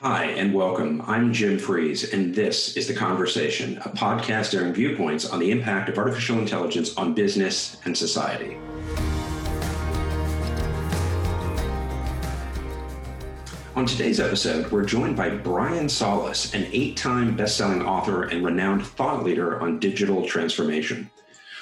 Hi, and welcome. I'm Jim Freeze, and this is The ConversAItion, a podcast airing viewpoints on the impact of artificial intelligence on business and society. On today's episode, we're joined by Brian Solis, an eight time best-selling author and renowned thought leader on digital transformation.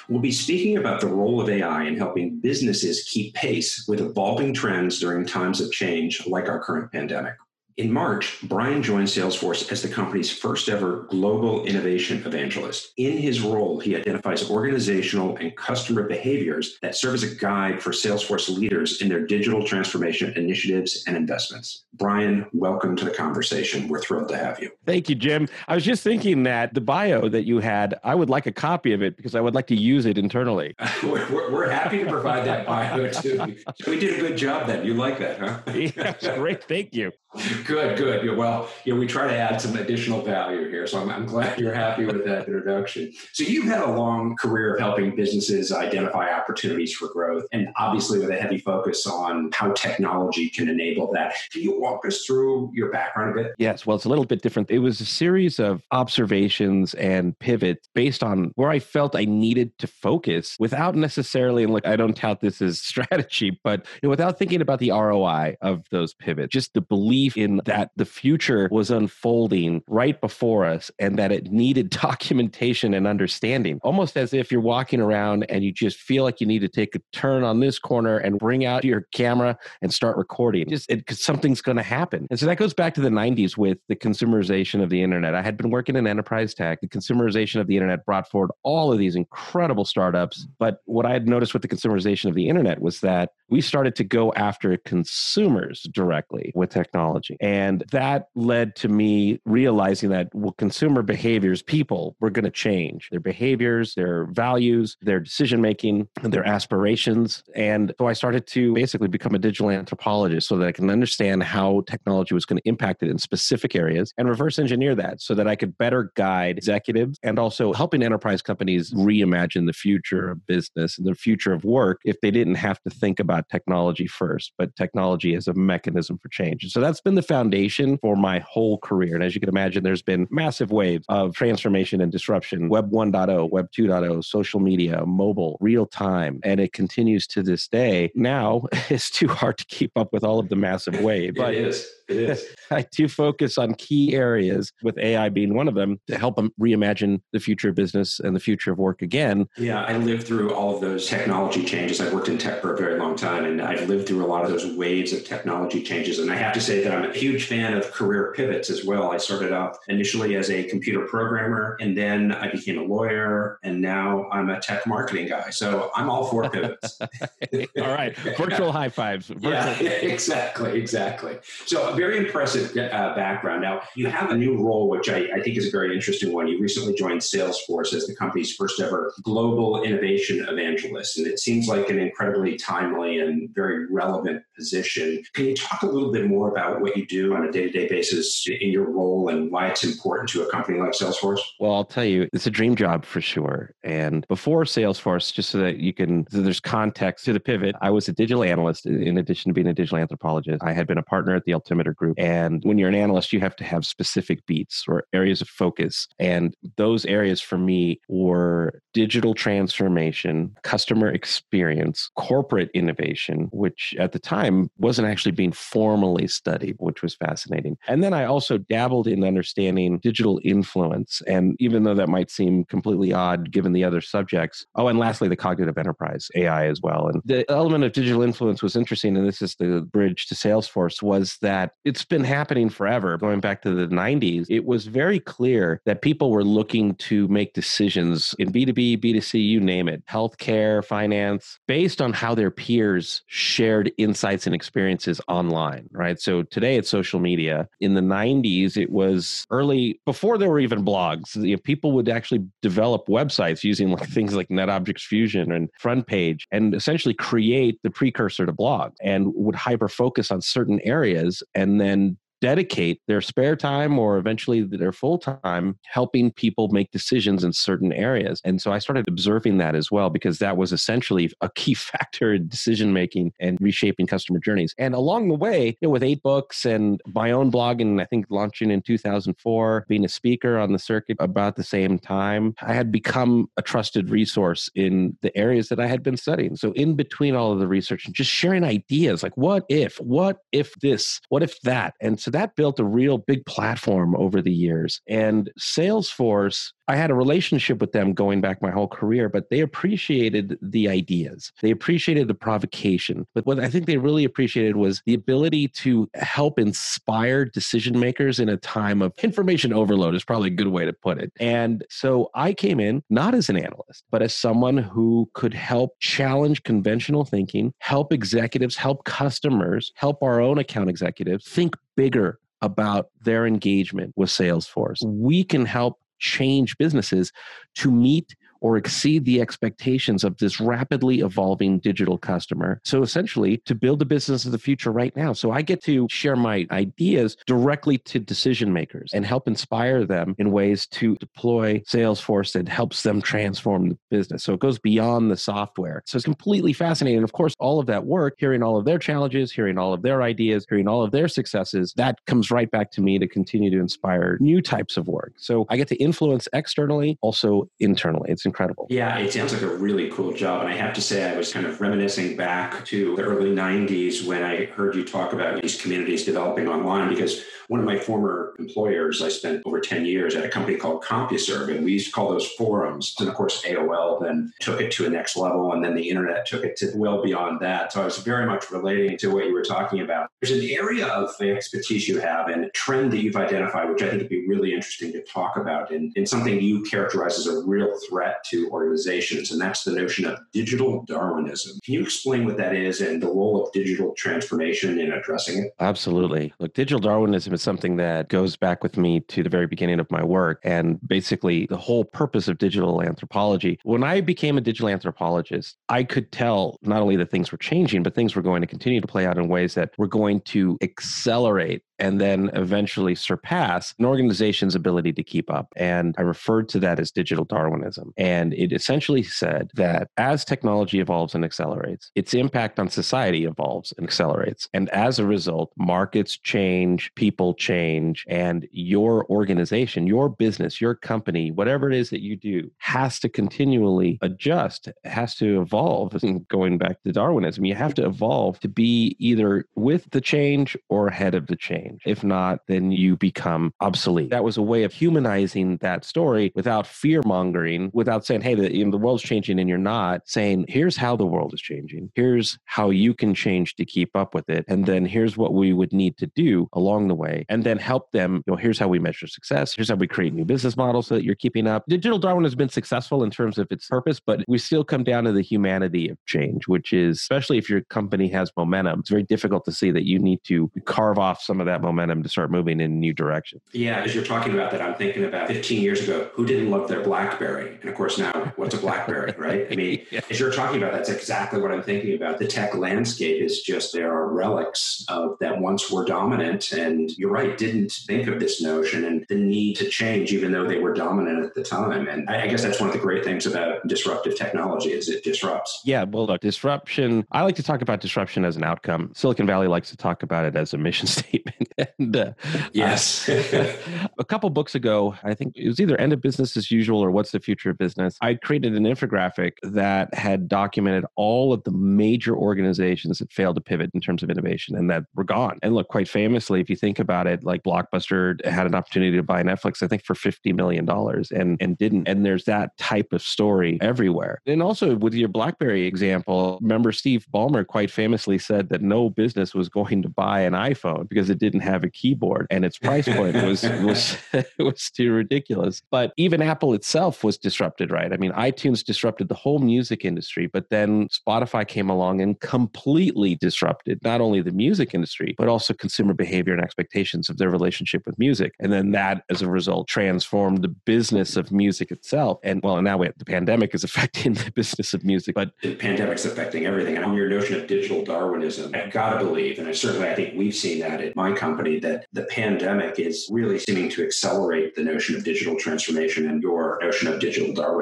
We'll be speaking about the role of AI in helping businesses keep pace with evolving trends during times of change like our current pandemic. In March, Brian joined Salesforce as the company's first ever global innovation evangelist. In his role, he identifies organizational and customer behaviors that serve as a guide for Salesforce leaders in their digital transformation initiatives and investments. Brian, welcome to the conversation. We're thrilled to have you. Thank you, Jim. I was just thinking that the bio that you had, I would like a copy of it because I would like to use it internally. we're, we're, happy to provide that bio too. we did a good job then. You like that, huh? yeah, great. Thank you. Good, good. Well, you know, we try to add some additional value here. So I'm, I'm glad you're happy with that introduction. So you've had a long career of helping businesses identify opportunities for growth, and obviously with a heavy focus on how technology can enable that. Can you walk us through your background a bit? Yes. Well, it's a little bit different. It was a series of observations and pivots based on where I felt I needed to focus without necessarily, and look, I don't tout this as strategy, but you know, without thinking about the ROI of those pivots, just the belief belief in that the future was unfolding right before us and that it needed documentation and understanding, almost as if you're walking around and you just feel like you need to take a turn on this corner and bring out your camera and start recording. Just it, something's going to happen. And so that goes back to the 90s with the consumerization of the internet. I had been working in enterprise tech. The consumerization of the internet brought forward all of these incredible startups. Mm. But what I had noticed with the consumerization of the internet was that we started to go after consumers directly with technology technology. And that led to me realizing that well, consumer behaviors, people were going to change their behaviors, their values, their decision making, their aspirations. And so I started to basically become a digital anthropologist so that I can understand how technology was going to impact it in specific areas and reverse engineer that so that I could better guide executives and also helping enterprise companies reimagine the future of business and the future of work if they didn't have to think about technology first, but technology as a mechanism for change. So that's been the foundation for my whole career. And as you can imagine, there's been massive waves of transformation and disruption Web 1.0, Web 2.0, social media, mobile, real time. And it continues to this day. Now it's too hard to keep up with all of the massive wave. But it is. It is. I do focus on key areas, with AI being one of them, to help them reimagine the future of business and the future of work again. Yeah, I lived through all of those technology changes. I've worked in tech for a very long time, and I've lived through a lot of those waves of technology changes. And I have to say that I'm a huge fan of career pivots as well. I started out initially as a computer programmer, and then I became a lawyer, and now I'm a tech marketing guy. So I'm all for pivots. all right, virtual high fives. Virtual. Yeah, exactly, exactly. So very impressive uh, background. Now, you have a new role, which I, I, think is a very interesting one. You recently joined Salesforce as the company's first ever global innovation evangelist. And it seems like an incredibly timely and very relevant position. Can you talk a little bit more about what you do on a day to day basis in your role and why it's important to a company like Salesforce? Well, I'll tell you, it's a dream job for sure. And before Salesforce, just so that you can, so there's context to the pivot, I was a digital analyst in addition to being a digital anthropologist. I had been a partner at the Altimeter Group. And when you're an analyst, you have to have specific beats or areas of focus. And those areas for me were digital transformation, customer experience, corporate innovation, which at the time wasn't actually being formally studied, which was fascinating. And then I also dabbled in understanding digital influence. And even though that might seem completely odd given the other subjects, oh, and lastly, the cognitive enterprise, AI as well. And the element of digital influence was interesting. And this is the bridge to Salesforce was that it's been happening forever. Going back to the 90s, it was very clear that people were looking to make decisions in B2B, B2C, you name it, healthcare, finance, based on how their peers shared insights and experiences online, right? So today it's social media. In the 90s, it was early, before there were even blogs, you know, people would actually develop websites using like things like NetObjects Fusion and FrontPage and essentially create the precursor to blog and would hyper focus on certain areas and then dedicate their spare time or eventually their full time helping people make decisions in certain areas. And so I started observing that as well because that was essentially a key factor in decision making and reshaping customer journeys. And along the way, you know, with eight books and my own blog, and I think launching in 2004, being a speaker on the circuit about the same time, I had become a trusted resource in the areas that I had been studying. So in between all of the research and just sharing ideas like, what if, what if this, what if that? And that built a real big platform over the years. And Salesforce I had a relationship with them going back my whole career, but they appreciated the ideas. They appreciated the provocation. But what I think they really appreciated was the ability to help inspire decision makers in a time of information overload, is probably a good way to put it. And so I came in not as an analyst, but as someone who could help challenge conventional thinking, help executives, help customers, help our own account executives think bigger about their engagement with Salesforce. We can help change businesses to meet or exceed the expectations of this rapidly evolving digital customer. So essentially, to build the business of the future right now. So I get to share my ideas directly to decision makers and help inspire them in ways to deploy Salesforce that helps them transform the business. So it goes beyond the software. So it's completely fascinating. Of course, all of that work, hearing all of their challenges, hearing all of their ideas, hearing all of their successes, that comes right back to me to continue to inspire new types of work. So I get to influence externally, also internally. It's incredible. Yeah, it sounds like a really cool job. And I have to say, I was kind of reminiscing back to the early 90s when I heard you talk about these communities developing online because one of my former employers, I spent over 10 years at a company called CompuServe, and we used to call those forums. And of course, AOL then took it to a next level, and then the internet took it to well beyond that. So I was very much relating to what you were talking about. There's an area of expertise you have and a trend that you've identified, which I think would be really interesting to talk about, and, and something you characterize as a real threat to organizations, and that's the notion of digital Darwinism. Can you explain what that is and the role of digital transformation in addressing it? Absolutely. Look, digital Darwinism is something that goes back with me to the very beginning of my work. And basically, the whole purpose of digital anthropology. When I became a digital anthropologist, I could tell not only that things were changing, but things were going to continue to play out in ways that were going to accelerate and then eventually surpass an organization's ability to keep up. And I referred to that as digital Darwinism. It essentially said that as technology evolves and accelerates, its impact on society evolves and accelerates. And as a result, markets change, people change, and your organization, your business, your company, whatever it is that you do, has to continually adjust, has to evolve. And Going back to Darwinism, you have to evolve to be either with the change or ahead of the change. If not, then you become obsolete. That was a way of humanizing that story without fear mongering, without saying, hey, the, you know, the world's changing and you're not, saying, here's how the world is changing. Here's how you can change to keep up with it. And then here's what we would need to do along the way. And then help them, you know, here's how we measure success. Here's how we create new business models so that you're keeping up. Digital Darwin has been successful in terms of its purpose, but we still come down to the humanity of change, which is, especially if your company has momentum, it's very difficult to see that you need to carve off some of that that momentum to start moving in new directions. Yeah, as you're talking about that, I'm thinking about 15 years ago, who didn't love their BlackBerry? And of course, now what's a BlackBerry, right? I mean, yeah. as you're talking about, that's exactly what I'm thinking about. The tech landscape is just there are relics of that once were dominant, and you're right, didn't think of this notion and the need to change, even though they were dominant at the time. And I, I guess that's one of the great things about disruptive technology is it disrupts. Yeah, well, look, disruption. I like to talk about disruption as an outcome. Silicon Valley likes to talk about it as a mission statement. and uh, yes, a couple books ago, I think it was either End of Business as Usual or What's the Future of Business. I created an infographic that had documented all of the major organizations that failed to pivot in terms of innovation and that were gone. And look, quite famously, if you think about it, like Blockbuster had an opportunity to buy Netflix, I think for fifty million dollars, and and didn't. And there's that type of story everywhere. And also with your BlackBerry example, remember Steve Ballmer quite famously said that no business was going to buy an iPhone because it didn't have a keyboard and its price point was was was too ridiculous. But even Apple itself was disrupted disrupted, right? I mean, iTunes disrupted the whole music industry, but then Spotify came along and completely disrupted not only the music industry, but also consumer behavior and expectations of their relationship with music. And then that, as a result, transformed the business of music itself. And well, now we have, the pandemic is affecting the business of music. But the pandemic's affecting everything. And on your notion of digital Darwinism, I've got to believe, and I certainly I think we've seen that at my company, that the pandemic is really seeming to accelerate the notion of digital transformation and your notion of digital Darwinism.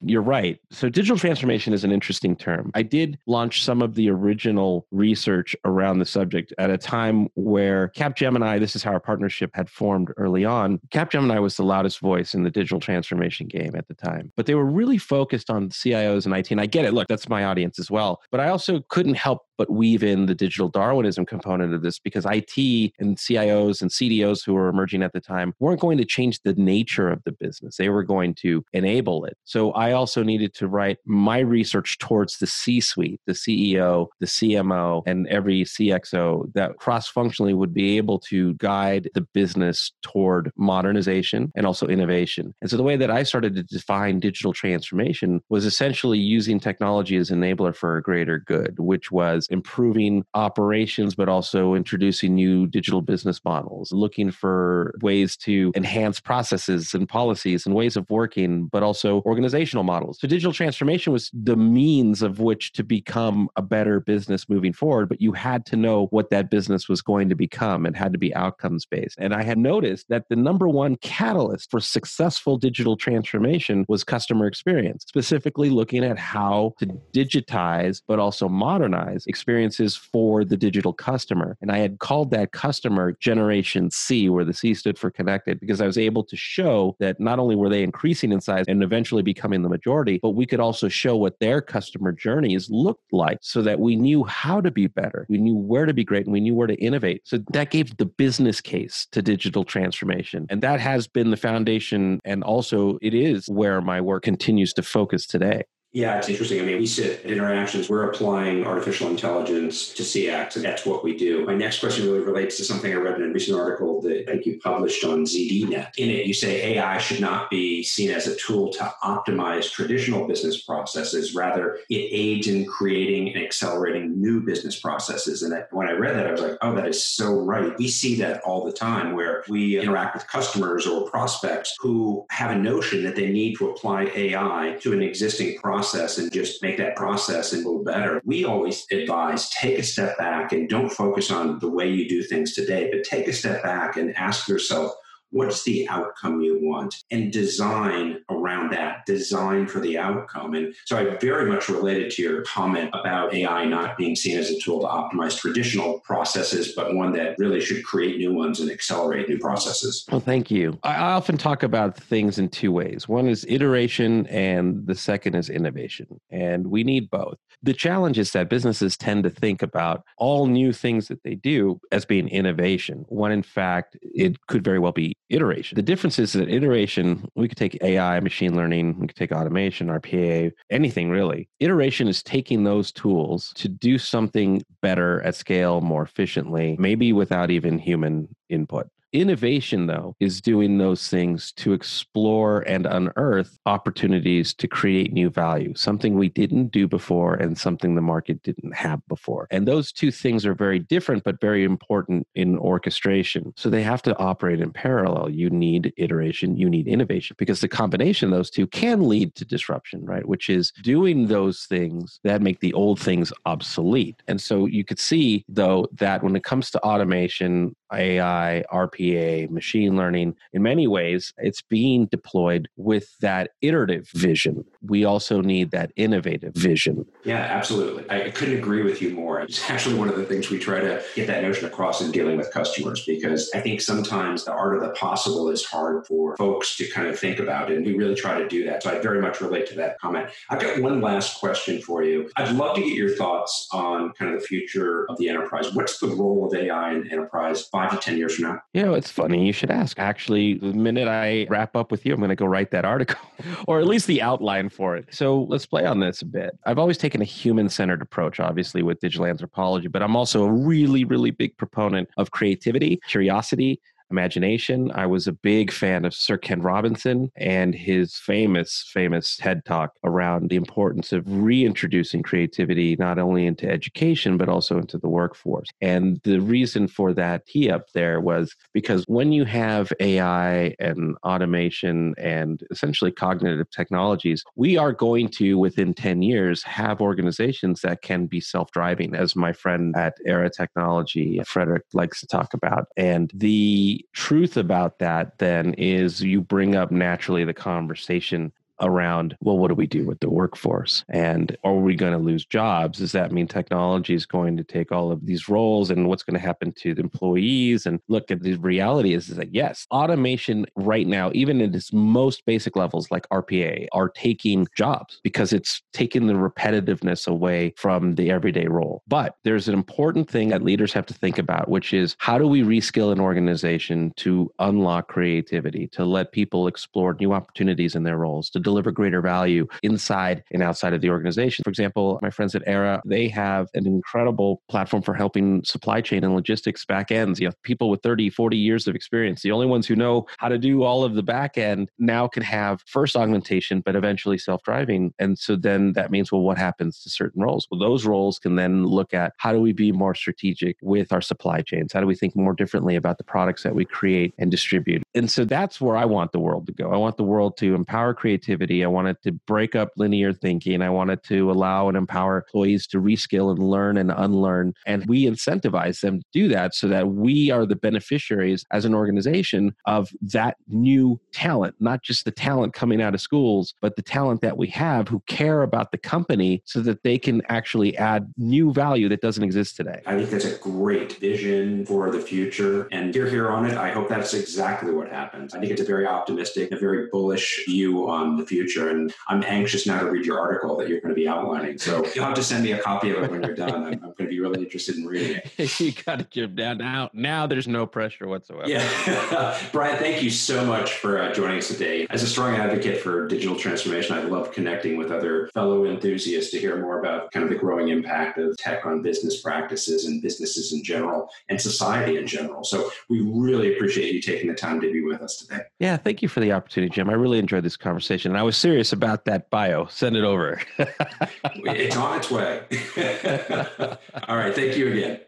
You're right. So digital transformation is an interesting term. I did launch some of the original research around the subject at a time where Capgemini, this is how our partnership had formed early on. Capgemini was the loudest voice in the digital transformation game at the time, but they were really focused on CIOs and IT. And I get it. Look, that's my audience as well. But I also couldn't help but weave in the digital Darwinism component of this because IT and CIOs and CDOs who were emerging at the time weren't going to change the nature of the business. They were going to enable it. So I also needed to write my research towards the C suite, the CEO, the CMO, and every CXO that cross functionally would be able to guide the business toward modernization and also innovation. And so the way that I started to define digital transformation was essentially using technology as an enabler for a greater good, which was improving operations, but also introducing new digital business models, looking for ways to enhance processes and policies and ways of working, but also organizational models. So digital transformation was the means of which to become a better business moving forward, but you had to know what that business was going to become and had to be outcomes based. And I had noticed that the number one catalyst for successful digital transformation was customer experience, specifically looking at how to digitize, but also modernize experiences for the digital customer. And I had called that customer Generation C, where the C stood for connected, because I was able to show that not only were they increasing in size and eventually becoming the majority, but we could also show what their customer journeys looked like so that we knew how to be better. We knew where to be great and we knew where to innovate. So that gave the business case to digital transformation. And that has been the foundation. And also, it is where my work continues to focus today. Yeah, it's interesting. I mean, we sit at Interactions, we're applying artificial intelligence to CX, and that's what we do. My next question really relates to something I read in a recent article that I think you published on ZDNet. In it, you say AI should not be seen as a tool to optimize traditional business processes. Rather, it aids in creating and accelerating new business processes. And when I read that, I was like, oh, that is so right. We see that all the time where we interact with customers or prospects who have a notion that they need to apply AI to an existing process process and just make that process a little better. We always advise take a step back and don't focus on the way you do things today, but take a step back and ask yourself, what's the outcome you want and design around that design for the outcome. And so i very much related to your comment about ai not being seen as a tool to optimize traditional processes but one that really should create new ones and accelerate new processes. Well thank you. I often talk about things in two ways. One is iteration and the second is innovation. And we need both. The challenge is that businesses tend to think about all new things that they do as being innovation, when in fact it could very well be iteration. The difference is that iteration, we could take AI, machine learning, we could take automation, RPA, anything really. Iteration is taking those tools to do something better at scale, more efficiently, maybe without even human input. Innovation, though, is doing those things to explore and unearth opportunities to create new value, something we didn't do before and something the market didn't have before. And those two things are very different, but very important in orchestration. So they have to operate in parallel. You need iteration, you need innovation, because the combination of those two can lead to disruption, right? Which is doing those things that make the old things obsolete. And so you could see, though, that when it comes to automation, AI, RPA, machine learning, in many ways, it's being deployed with that iterative vision. We also need that innovative vision. Yeah, absolutely. I couldn't agree with you more. It's actually one of the things we try to get that notion across in dealing with customers because I think sometimes the art of the possible is hard for folks to kind of think about. And we really try to do that. So I very much relate to that comment. I've got one last question for you. I'd love to get your thoughts on kind of the future of the enterprise. What's the role of AI in enterprise? Five to 10 years from now? You know, it's funny you should ask. Actually, the minute I wrap up with you, I'm going to go write that article or at least the outline for it. So let's play on this a bit. I've always taken a human centered approach, obviously, with digital anthropology, but I'm also a really, really big proponent of creativity, curiosity, imagination. I was a big fan of Sir Ken Robinson and his famous, famous TED talk around the importance of reintroducing creativity not only into education, but also into the workforce. And the reason for that tee up there was because when you have AI and automation and essentially cognitive technologies, we are going to, within 10 years, have organizations that can be self driving, as my friend at Aera Technology, Frederick, likes to talk about. And the truth about that then is you bring up naturally the conversation around well what do we do with the workforce? And are we going to lose jobs? Does that mean technology is going to take all of these roles and what's going to happen to the employees? And look at the reality is, is that yes automation right now even at its most basic levels like rpa are taking jobs because it's taking the repetitiveness away from the everyday role. But there's an important thing that leaders have to think about which is how do we reskill an organization to unlock creativity to let people explore new opportunities in their roles to deliver greater value inside and outside of the organization. For example, my friends at Aera, they have an incredible platform for helping supply chain and logistics back ends. You know, people with 30, 40 years of experience, the only ones who know how to do all of the back end now can have first augmentation, but eventually self driving. And so then that means, well, what happens to certain roles? Well, those roles can then look at how do we be more strategic with our supply chains? How do we think more differently about the products that we create and distribute? And so that's where I want the world to go. I want the world to empower creativity I wanted to break up linear thinking. I wanted to allow and empower employees to reskill and learn and unlearn. And we incentivize them to do that so that we are the beneficiaries as an organization of that new talent, not just the talent coming out of schools, but the talent that we have who care about the company so that they can actually add new value that doesn't exist today. I think that's a great vision for the future. And you're here on it. I hope that's exactly what happens. I think it's a very optimistic, a very bullish view on the future. And I'm anxious now to read your article that you're going to be outlining. So you'll have to send me a copy of it when you're done. I'm, I'm going to be really interested in reading it. you got to give down now. Now there's no pressure whatsoever. Yeah, Brian, thank you so much for uh, joining us today. As a strong advocate for digital transformation, I love connecting with other fellow enthusiasts to hear more about kind of the growing impact of tech on business practices and businesses in general and society in general. So we really appreciate you taking the time to be with us today. Yeah, thank you for the opportunity, Jim. I really enjoyed this conversation. I was serious about that bio. Send it over. it's on its way. All right. Thank you again.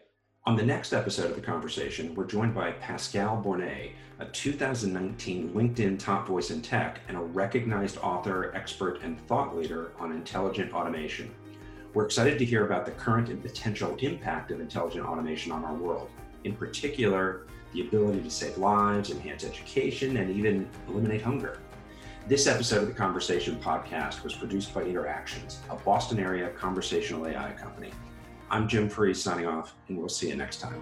On the next episode of the conversation, we're joined by Pascal Bornet, a 2019 LinkedIn top voice in tech and a recognized author, expert, and thought leader on intelligent automation. We're excited to hear about the current and potential impact of intelligent automation on our world. In particular, the ability to save lives, enhance education, and even eliminate hunger. This episode of the ConversAItion podcast was produced by Interactions, a Boston area conversational AI company. I'm Jim Freeze signing off, and we'll see you next time.